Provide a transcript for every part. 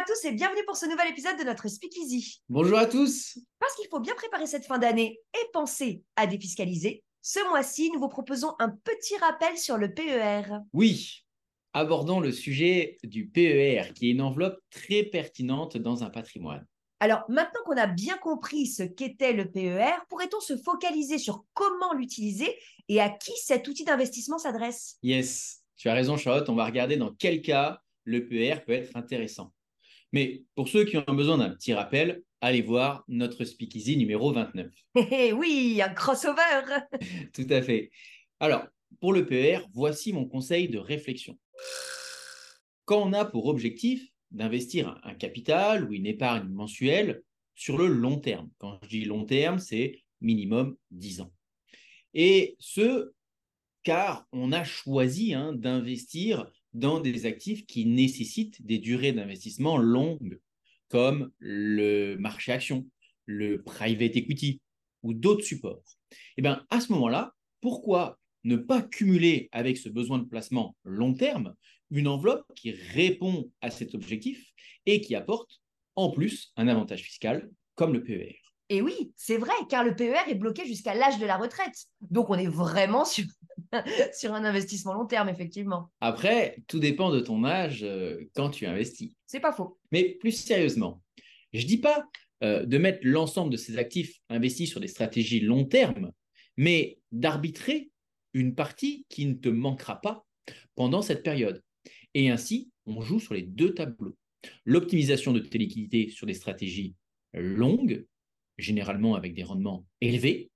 à tous et bienvenue pour ce nouvel épisode de notre Speakeasy. Bonjour à tous. Parce qu'il faut bien préparer cette fin d'année et penser à défiscaliser, ce mois-ci, nous vous proposons un petit rappel sur le PER. Oui, abordons le sujet du PER, qui est une enveloppe très pertinente dans un patrimoine. Alors, maintenant qu'on a bien compris ce qu'était le PER, pourrait-on se focaliser sur comment l'utiliser et à qui cet outil d'investissement s'adresse? Yes, tu as raison Charlotte, on va regarder dans quel cas le PER peut être intéressant. Mais pour ceux qui ont besoin d'un petit rappel, allez voir notre speakeasy numéro 29. Eh oui, un crossover Tout à fait. Alors, pour le PER, voici mon conseil de réflexion. Quand on a pour objectif d'investir un capital ou une épargne mensuelle sur le long terme, quand je dis long terme, c'est minimum 10 ans. Et ce, car on a choisi hein, d'investir dans des actifs qui nécessitent des durées d'investissement longues, comme le marché action, le private equity ou d'autres supports. Et eh bien, à ce moment-là, pourquoi ne pas cumuler avec ce besoin de placement long terme une enveloppe qui répond à cet objectif et qui apporte en plus un avantage fiscal comme le PER et oui, c'est vrai, car le PER est bloqué jusqu'à l'âge de la retraite. Donc, on est vraiment sur, sur un investissement long terme, effectivement. Après, tout dépend de ton âge euh, quand tu investis. C'est pas faux. Mais plus sérieusement, je ne dis pas euh, de mettre l'ensemble de ces actifs investis sur des stratégies long terme, mais d'arbitrer une partie qui ne te manquera pas pendant cette période. Et ainsi, on joue sur les deux tableaux. L'optimisation de tes liquidités sur des stratégies longues généralement avec des rendements élevés,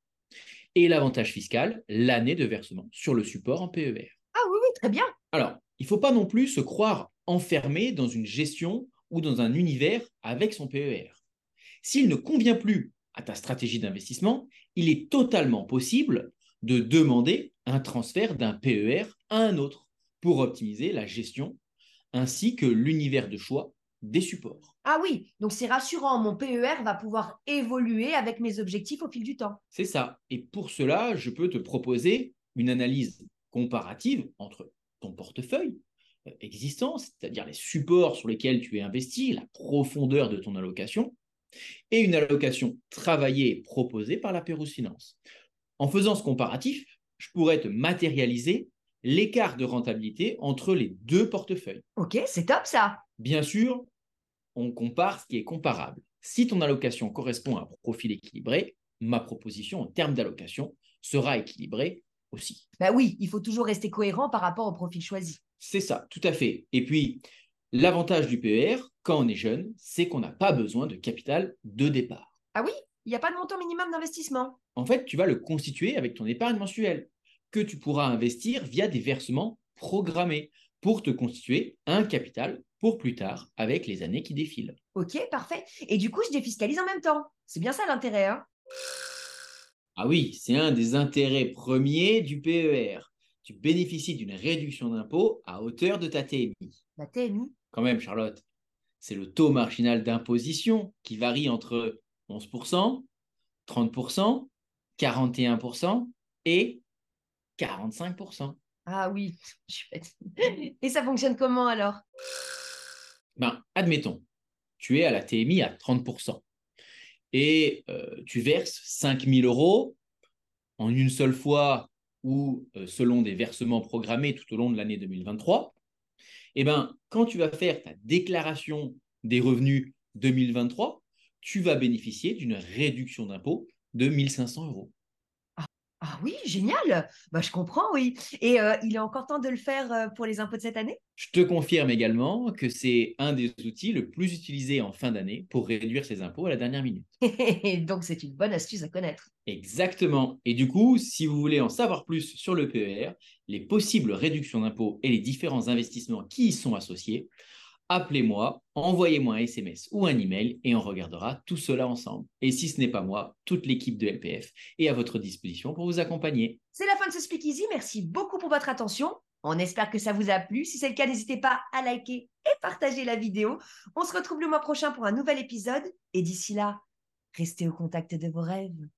et l'avantage fiscal, l'année de versement sur le support en PER. Ah oui, oui, très bien. Alors, il ne faut pas non plus se croire enfermé dans une gestion ou dans un univers avec son PER. S'il ne convient plus à ta stratégie d'investissement, il est totalement possible de demander un transfert d'un PER à un autre pour optimiser la gestion ainsi que l'univers de choix des supports. Ah oui, donc c'est rassurant, mon PER va pouvoir évoluer avec mes objectifs au fil du temps. C'est ça. Et pour cela, je peux te proposer une analyse comparative entre ton portefeuille euh, existant, c'est-à-dire les supports sur lesquels tu es investi, la profondeur de ton allocation, et une allocation travaillée et proposée par la Pérouse Finance. En faisant ce comparatif, je pourrais te matérialiser l'écart de rentabilité entre les deux portefeuilles. Ok, c'est top ça. Bien sûr, on compare ce qui est comparable. Si ton allocation correspond à un profil équilibré, ma proposition en termes d'allocation sera équilibrée aussi. Bah oui, il faut toujours rester cohérent par rapport au profil choisi. C'est ça, tout à fait. Et puis, l'avantage du PER, quand on est jeune, c'est qu'on n'a pas besoin de capital de départ. Ah oui Il n'y a pas de montant minimum d'investissement En fait, tu vas le constituer avec ton épargne mensuelle, que tu pourras investir via des versements programmés pour te constituer un capital pour plus tard avec les années qui défilent. Ok, parfait. Et du coup, je défiscalise en même temps. C'est bien ça l'intérêt. Hein? Ah oui, c'est un des intérêts premiers du PER. Tu bénéficies d'une réduction d'impôt à hauteur de ta TMI. La TMI Quand même, Charlotte, c'est le taux marginal d'imposition qui varie entre 11%, 30%, 41% et 45%. Ah oui, Et ça fonctionne comment alors? Ben, Admettons, tu es à la TMI à 30% et euh, tu verses 5 000 euros en une seule fois ou euh, selon des versements programmés tout au long de l'année 2023. Et eh ben, quand tu vas faire ta déclaration des revenus 2023, tu vas bénéficier d'une réduction d'impôt de 1500 euros. Ah oui, génial. Bah, je comprends, oui. Et euh, il est encore temps de le faire euh, pour les impôts de cette année? Je te confirme également que c'est un des outils le plus utilisé en fin d'année pour réduire ses impôts à la dernière minute. Donc c'est une bonne astuce à connaître. Exactement. Et du coup, si vous voulez en savoir plus sur le PER, les possibles réductions d'impôts et les différents investissements qui y sont associés, appelez-moi, envoyez-moi un SMS ou un email et on regardera tout cela ensemble. Et si ce n'est pas moi, toute l'équipe de LPF est à votre disposition pour vous accompagner. C'est la fin de ce Speak Easy. Merci beaucoup pour votre attention. On espère que ça vous a plu. Si c'est le cas, n'hésitez pas à liker et partager la vidéo. On se retrouve le mois prochain pour un nouvel épisode. Et d'ici là, restez au contact de vos rêves.